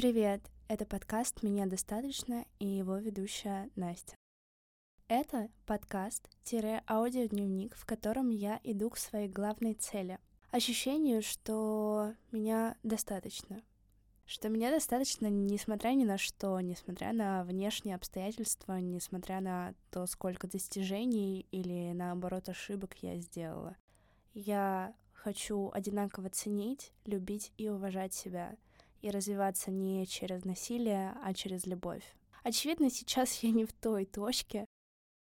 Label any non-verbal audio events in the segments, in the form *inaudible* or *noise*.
Привет! Это подкаст «Меня достаточно» и его ведущая Настя. Это подкаст-аудиодневник, в котором я иду к своей главной цели. Ощущению, что меня достаточно. Что меня достаточно, несмотря ни на что, несмотря на внешние обстоятельства, несмотря на то, сколько достижений или, наоборот, ошибок я сделала. Я хочу одинаково ценить, любить и уважать себя — и развиваться не через насилие, а через любовь. Очевидно, сейчас я не в той точке,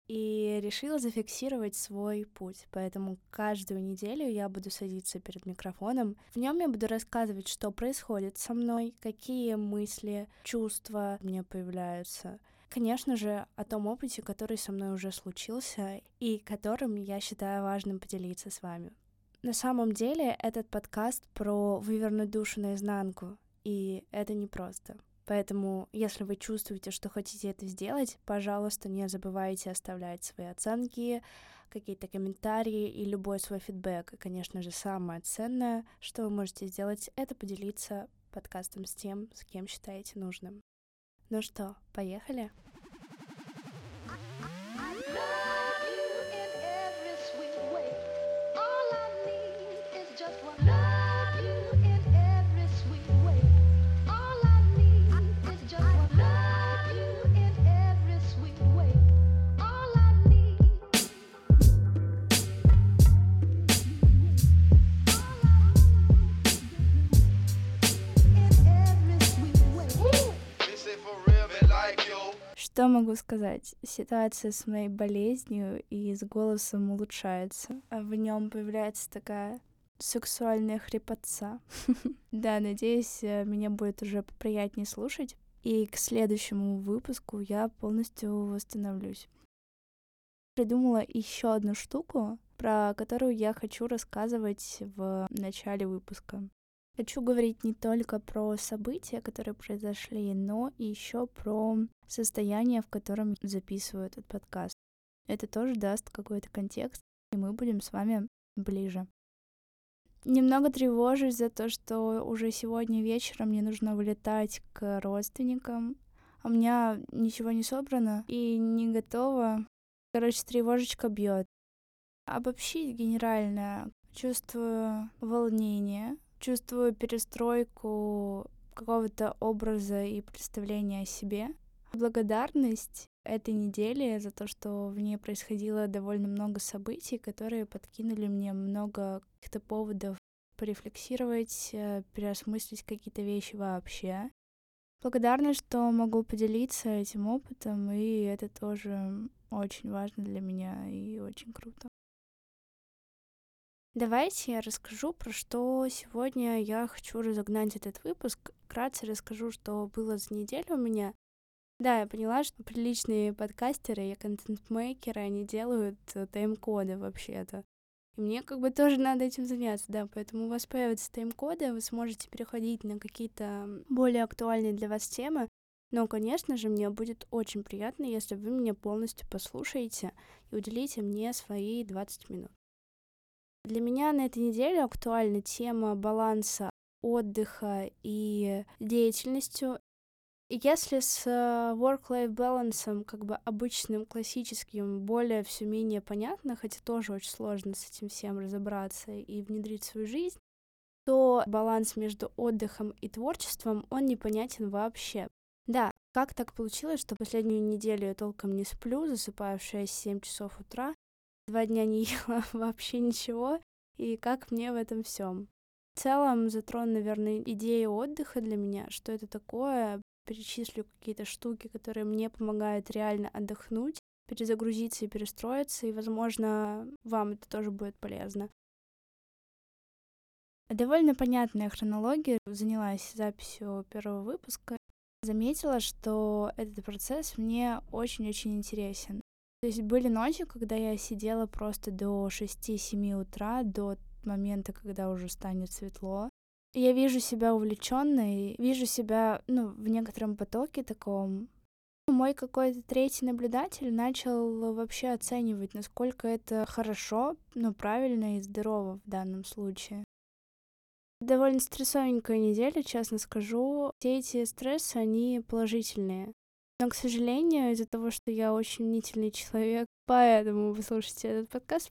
и решила зафиксировать свой путь. Поэтому каждую неделю я буду садиться перед микрофоном. В нем я буду рассказывать, что происходит со мной, какие мысли, чувства у меня появляются. Конечно же, о том опыте, который со мной уже случился и которым я считаю важным поделиться с вами. На самом деле этот подкаст про вывернуть душу наизнанку, и это непросто. Поэтому, если вы чувствуете, что хотите это сделать, пожалуйста, не забывайте оставлять свои оценки, какие-то комментарии и любой свой фидбэк. И, конечно же, самое ценное, что вы можете сделать, это поделиться подкастом с тем, с кем считаете нужным. Ну что, поехали? Что могу сказать? Ситуация с моей болезнью и с голосом улучшается. А в нем появляется такая сексуальная хрипотца. *laughs* Да, надеюсь, э, меня будет уже приятнее слушать. И к следующему выпуску я полностью восстановлюсь. Придумала еще одну штуку, про которую я хочу рассказывать в начале выпуска. Хочу говорить не только про события, которые произошли, но и еще про состояние, в котором записываю этот подкаст. Это тоже даст какой-то контекст, и мы будем с вами ближе. Немного тревожусь за то, что уже сегодня вечером мне нужно вылетать к родственникам. А у меня ничего не собрано и не готово. Короче, тревожечка бьет. Обобщить генерально чувствую волнение, чувствую перестройку какого-то образа и представления о себе. Благодарность этой недели за то, что в ней происходило довольно много событий, которые подкинули мне много каких-то поводов порефлексировать, э, переосмыслить какие-то вещи вообще. Благодарна, что могу поделиться этим опытом, и это тоже очень важно для меня и очень круто. Давайте я расскажу, про что сегодня я хочу разогнать этот выпуск. Вкратце расскажу, что было за неделю у меня. Да, я поняла, что приличные подкастеры и контент-мейкеры, они делают э, тайм-коды вообще-то. И мне как бы тоже надо этим заняться, да, поэтому у вас появятся тайм-коды, вы сможете переходить на какие-то более актуальные для вас темы. Но, конечно же, мне будет очень приятно, если вы меня полностью послушаете и уделите мне свои 20 минут. Для меня на этой неделе актуальна тема баланса отдыха и деятельностью. Если с э, work-life balance, как бы обычным, классическим, более все менее понятно, хотя тоже очень сложно с этим всем разобраться и внедрить в свою жизнь, то баланс между отдыхом и творчеством, он непонятен вообще. Да, как так получилось, что последнюю неделю я толком не сплю, засыпаю в 6-7 часов утра, два дня не *laughs* ела вообще ничего, и как мне в этом всем. В целом затрону, наверное, идею отдыха для меня, что это такое, перечислю какие-то штуки, которые мне помогают реально отдохнуть, перезагрузиться и перестроиться, и, возможно, вам это тоже будет полезно. Довольно понятная хронология. Занялась записью первого выпуска. Заметила, что этот процесс мне очень-очень интересен. То есть были ночи, когда я сидела просто до 6-7 утра, до момента, когда уже станет светло. Я вижу себя увлеченной, вижу себя, ну, в некотором потоке таком. Мой какой-то третий наблюдатель начал вообще оценивать, насколько это хорошо, ну, правильно и здорово в данном случае. Довольно стрессовенькая неделя, честно скажу. Все эти стрессы, они положительные. Но, к сожалению, из-за того, что я очень мнительный человек, *laughs* поэтому вы слушаете этот подкаст,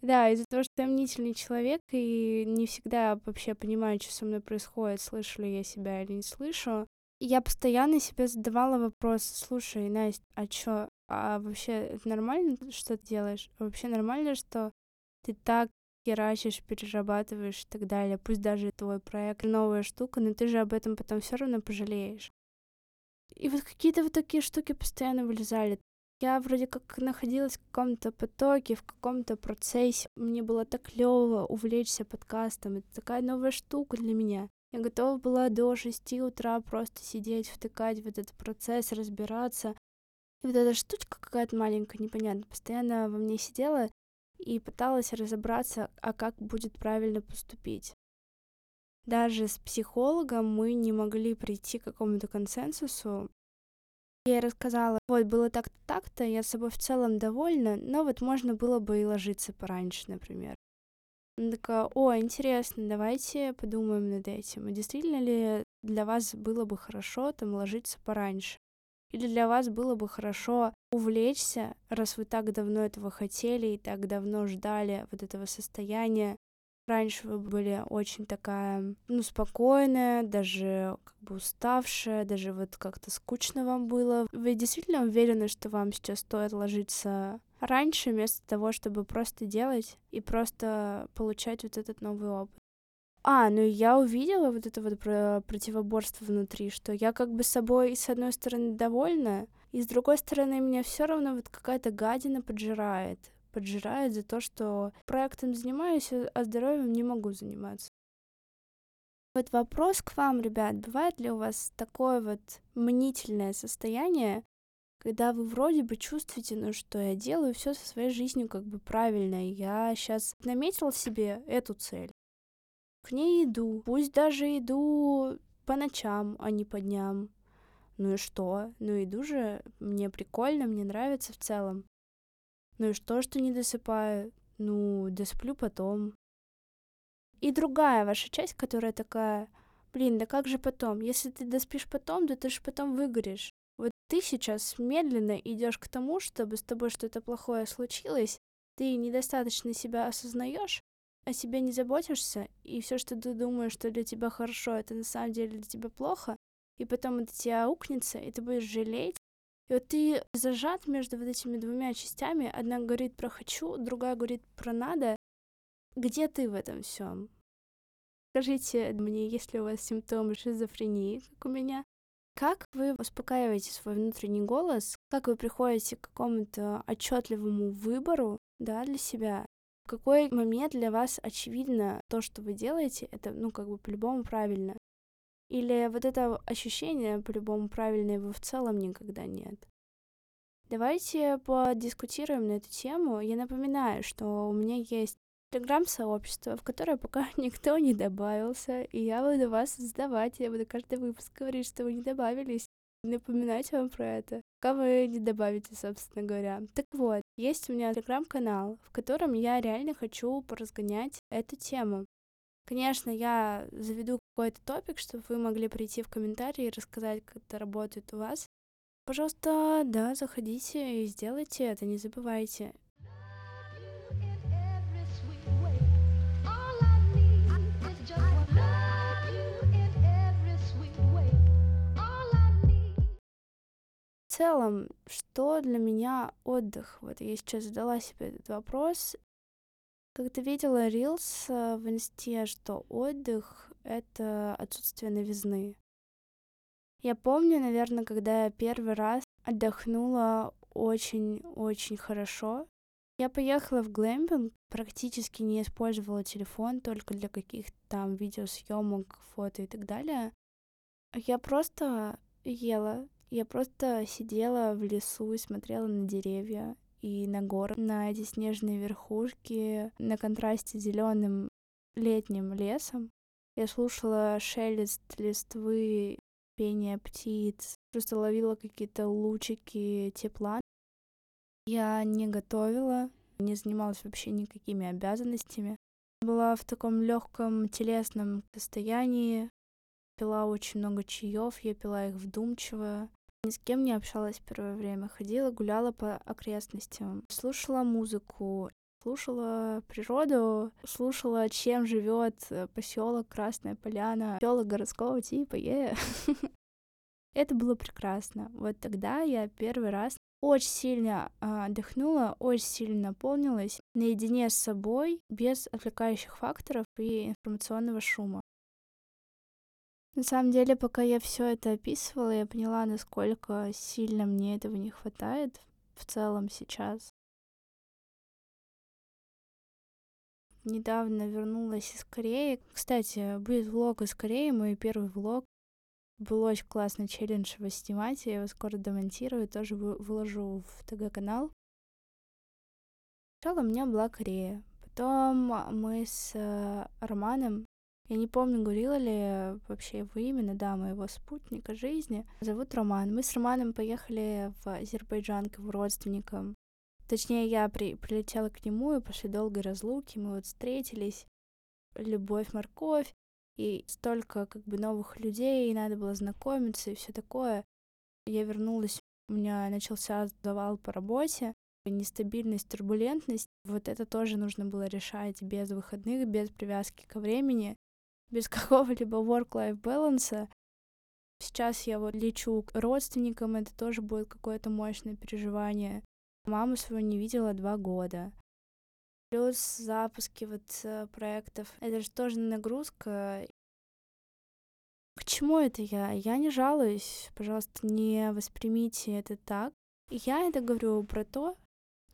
да, из-за того, что я мнительный человек и не всегда вообще понимаю, что со мной происходит, слышу ли я себя или не слышу, я постоянно себе задавала вопрос, слушай, Настя, а чё, а вообще это нормально, что ты делаешь? А вообще нормально, что ты так херачишь, перерабатываешь и так далее. Пусть даже твой проект новая штука, но ты же об этом потом все равно пожалеешь. И вот какие-то вот такие штуки постоянно вылезали. Я вроде как находилась в каком-то потоке, в каком-то процессе. Мне было так клево увлечься подкастом. Это такая новая штука для меня. Я готова была до шести утра просто сидеть, втыкать в этот процесс, разбираться. И вот эта штучка какая-то маленькая, непонятно, постоянно во мне сидела и пыталась разобраться, а как будет правильно поступить. Даже с психологом мы не могли прийти к какому-то консенсусу. Я ей рассказала, вот, было так-то, так-то, я с собой в целом довольна, но вот можно было бы и ложиться пораньше, например. Она такая, о, интересно, давайте подумаем над этим. А действительно ли для вас было бы хорошо там ложиться пораньше? Или для вас было бы хорошо увлечься, раз вы так давно этого хотели и так давно ждали вот этого состояния, Раньше вы были очень такая, ну, спокойная, даже как бы уставшая, даже вот как-то скучно вам было. Вы действительно уверены, что вам сейчас стоит ложиться раньше, вместо того, чтобы просто делать и просто получать вот этот новый опыт? А, ну я увидела вот это вот про противоборство внутри, что я как бы собой с одной стороны довольна, и с другой стороны меня все равно вот какая-то гадина поджирает поджирает за то, что проектом занимаюсь, а здоровьем не могу заниматься. Вот вопрос к вам, ребят, бывает ли у вас такое вот мнительное состояние, когда вы вроде бы чувствуете, ну что я делаю все со своей жизнью как бы правильно, я сейчас наметил себе эту цель, к ней иду, пусть даже иду по ночам, а не по дням. Ну и что? Ну иду же, мне прикольно, мне нравится в целом. Ну и что, что не досыпаю? Ну, досплю потом. И другая ваша часть, которая такая, блин, да как же потом? Если ты доспишь потом, да ты же потом выгоришь. Вот ты сейчас медленно идешь к тому, чтобы с тобой что-то плохое случилось, ты недостаточно себя осознаешь, о себе не заботишься, и все, что ты думаешь, что для тебя хорошо, это на самом деле для тебя плохо, и потом это тебя аукнется, и ты будешь жалеть, и вот ты зажат между вот этими двумя частями. Одна говорит про хочу, другая говорит про надо. Где ты в этом всем? Скажите мне, если у вас симптомы шизофрении, как у меня, как вы успокаиваете свой внутренний голос? Как вы приходите к какому-то отчетливому выбору да, для себя? В какой момент для вас очевидно то, что вы делаете, это, ну, как бы по-любому правильно? Или вот это ощущение, по-любому правильное, его в целом никогда нет. Давайте подискутируем на эту тему. Я напоминаю, что у меня есть телеграм-сообщество, в которое пока *laughs* никто не добавился, и я буду вас сдавать, я буду каждый выпуск говорить, что вы не добавились, напоминать вам про это, пока вы не добавите, собственно говоря. Так вот, есть у меня телеграм-канал, в котором я реально хочу поразгонять эту тему. Конечно, я заведу какой-то топик, чтобы вы могли прийти в комментарии и рассказать, как это работает у вас. Пожалуйста, да, заходите и сделайте это, не забывайте. В целом, что для меня отдых? Вот я сейчас задала себе этот вопрос, как-то видела рилс э, в инсте, что отдых — это отсутствие новизны. Я помню, наверное, когда я первый раз отдохнула очень-очень хорошо. Я поехала в глэмпинг, практически не использовала телефон, только для каких-то там видеосъемок, фото и так далее. Я просто ела, я просто сидела в лесу и смотрела на деревья и на горы, на эти снежные верхушки, на контрасте с зеленым летним лесом. Я слушала шелест листвы, пение птиц, просто ловила какие-то лучики тепла. Я не готовила, не занималась вообще никакими обязанностями. Была в таком легком телесном состоянии, пила очень много чаев, я пила их вдумчиво. Ни с кем не общалась первое время. Ходила, гуляла по окрестностям, слушала музыку, слушала природу, слушала, чем живет э, поселок Красная Поляна, поселок городского типа, е. *laughs* Это было прекрасно. Вот тогда я первый раз очень сильно а, отдохнула, очень сильно наполнилась наедине с собой, без отвлекающих факторов и информационного шума. На самом деле, пока я все это описывала, я поняла, насколько сильно мне этого не хватает в целом сейчас. Недавно вернулась из Кореи. Кстати, будет влог из Кореи, мой первый влог. Был очень классный челлендж его снимать, я его скоро демонтирую, тоже выложу в ТГ-канал. Сначала у меня была Корея. Потом мы с э, Романом я не помню, говорила ли вообще его именно, да, моего спутника жизни. Зовут Роман. Мы с Романом поехали в Азербайджан к его родственникам. Точнее, я при, прилетела к нему, и после долгой разлуки мы вот встретились. Любовь, морковь, и столько как бы новых людей, и надо было знакомиться и все такое. Я вернулась, у меня начался завал по работе, нестабильность, турбулентность. Вот это тоже нужно было решать без выходных, без привязки ко времени без *laughs* какого-либо work-life balance. Сейчас я вот лечу к родственникам, это тоже будет какое-то мощное переживание. Маму свою не видела два года. Плюс запуски вот э, проектов. Это же тоже нагрузка. К чему это я? Я не жалуюсь. Пожалуйста, не воспримите это так. Я это говорю про то,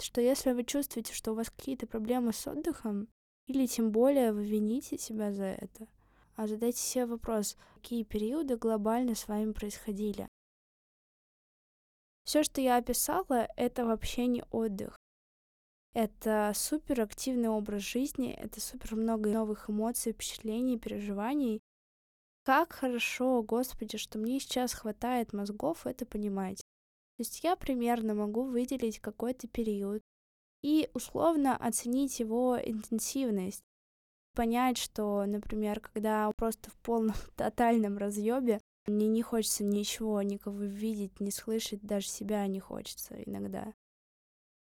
что если вы чувствуете, что у вас какие-то проблемы с отдыхом, или тем более вы вините себя за это, а задайте себе вопрос, какие периоды глобально с вами происходили. Все, что я описала, это вообще не отдых. Это супер активный образ жизни, это супер много новых эмоций, впечатлений, переживаний. Как хорошо, Господи, что мне сейчас хватает мозгов это понимать. То есть я примерно могу выделить какой-то период и условно оценить его интенсивность понять, что, например, когда просто в полном *laughs* тотальном разъебе, мне не хочется ничего, никого видеть, не слышать, даже себя не хочется иногда.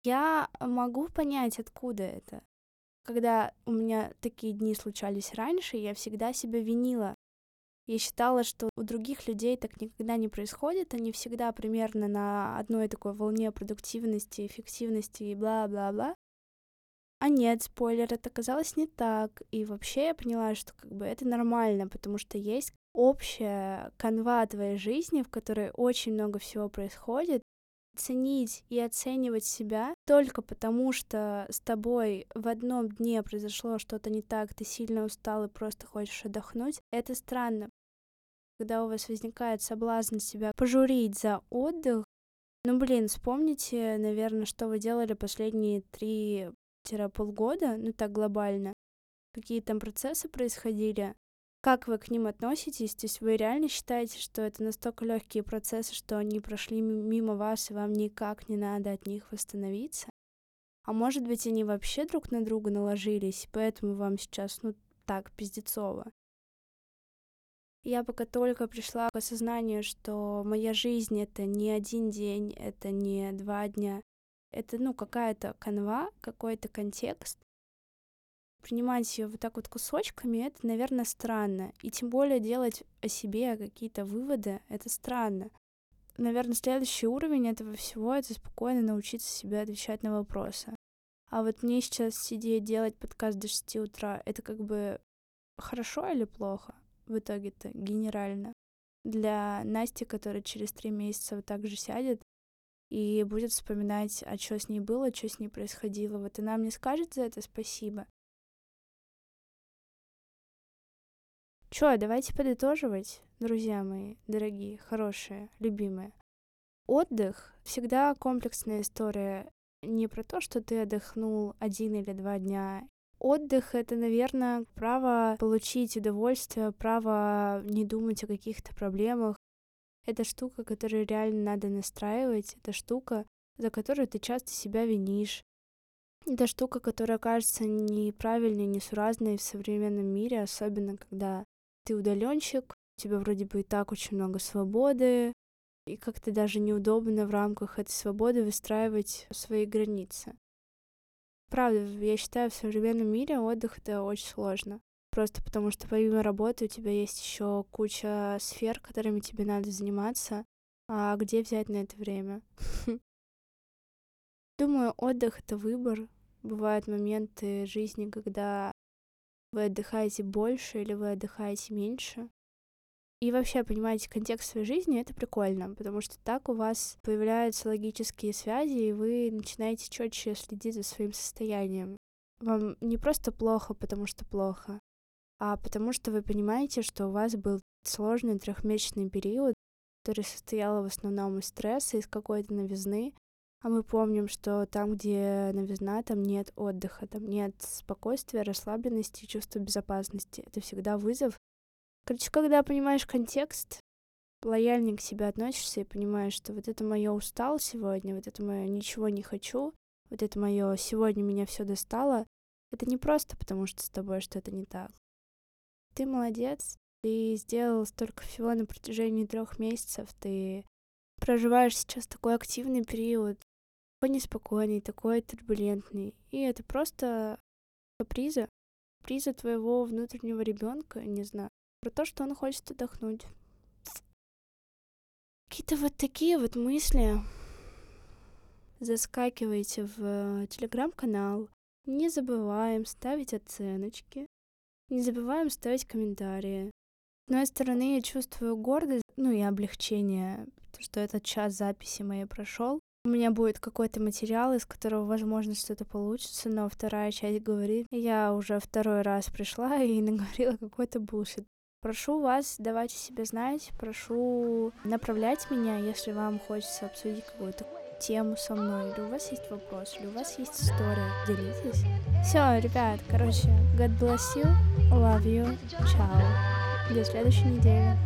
Я могу понять, откуда это. Когда у меня такие дни случались раньше, я всегда себя винила. Я считала, что у других людей так никогда не происходит, они всегда примерно на одной такой волне продуктивности, эффективности и бла-бла-бла. А нет, спойлер, это оказалось не так. И вообще я поняла, что как бы это нормально, потому что есть общая канва твоей жизни, в которой очень много всего происходит, ценить и оценивать себя только потому, что с тобой в одном дне произошло что-то не так, ты сильно устал и просто хочешь отдохнуть, это странно. Когда у вас возникает соблазн себя пожурить за отдых, ну, блин, вспомните, наверное, что вы делали последние три полгода, ну так глобально, какие там процессы происходили, как вы к ним относитесь? То есть вы реально считаете, что это настолько легкие процессы, что они прошли мимо вас, и вам никак не надо от них восстановиться? А может быть, они вообще друг на друга наложились, поэтому вам сейчас, ну, так, пиздецово. Я пока только пришла к осознанию, что моя жизнь — это не один день, это не два дня, это, ну, какая-то канва, какой-то контекст. Принимать ее вот так вот кусочками, это, наверное, странно. И тем более делать о себе какие-то выводы, это странно. Наверное, следующий уровень этого всего — это спокойно научиться себе отвечать на вопросы. А вот мне сейчас сидеть, делать подкаст до 6 утра, это как бы хорошо или плохо в итоге-то генерально? Для Насти, которая через три месяца вот так же сядет и будет вспоминать, а что с ней было, что с ней происходило. Вот она мне скажет за это спасибо. Чё, давайте подытоживать, друзья мои, дорогие, хорошие, любимые. Отдых всегда комплексная история. Не про то, что ты отдохнул один или два дня. Отдых — это, наверное, право получить удовольствие, право не думать о каких-то проблемах, это штука, которую реально надо настраивать. Это штука, за которую ты часто себя винишь. Это штука, которая кажется неправильной, несуразной в современном мире, особенно когда ты удаленщик, у тебя вроде бы и так очень много свободы, и как-то даже неудобно в рамках этой свободы выстраивать свои границы. Правда, я считаю, в современном мире отдых это очень сложно. Просто потому что помимо работы у тебя есть еще куча сфер, которыми тебе надо заниматься. А где взять на это время? *laughs* Думаю, отдых — это выбор. Бывают моменты жизни, когда вы отдыхаете больше или вы отдыхаете меньше. И вообще, понимаете, контекст своей жизни — это прикольно, потому что так у вас появляются логические связи, и вы начинаете четче следить за своим состоянием. Вам не просто плохо, потому что плохо, а потому что вы понимаете, что у вас был сложный трехмесячный период, который состоял в основном из стресса, из какой-то новизны, а мы помним, что там, где новизна, там нет отдыха, там нет спокойствия, расслабленности чувства безопасности. Это всегда вызов. Короче, когда понимаешь контекст, лояльнее к себе относишься и понимаешь, что вот это мое устал сегодня, вот это мое ничего не хочу, вот это мое сегодня меня все достало, это не просто потому, что с тобой что-то не так. Ты молодец, ты сделал столько всего на протяжении трех месяцев, ты проживаешь сейчас такой активный период, такой неспокойный, такой турбулентный. И это просто каприза, каприза твоего внутреннего ребенка, не знаю, про то, что он хочет отдохнуть. Какие-то вот такие вот мысли. Заскакивайте в телеграм-канал. Не забываем ставить оценочки. Не забываем ставить комментарии. С одной стороны, я чувствую гордость, ну и облегчение, что этот час записи моей прошел. У меня будет какой-то материал, из которого, возможно, что-то получится, но вторая часть говорит, я уже второй раз пришла и *laughs* наговорила какой-то булшит. Прошу вас, давайте себе знать, прошу направлять меня, если вам хочется обсудить какую-то тему со мной, или у вас есть вопрос, или у вас есть история, делитесь. Все, ребят, короче, God bless you, love you, ciao. До следующей недели.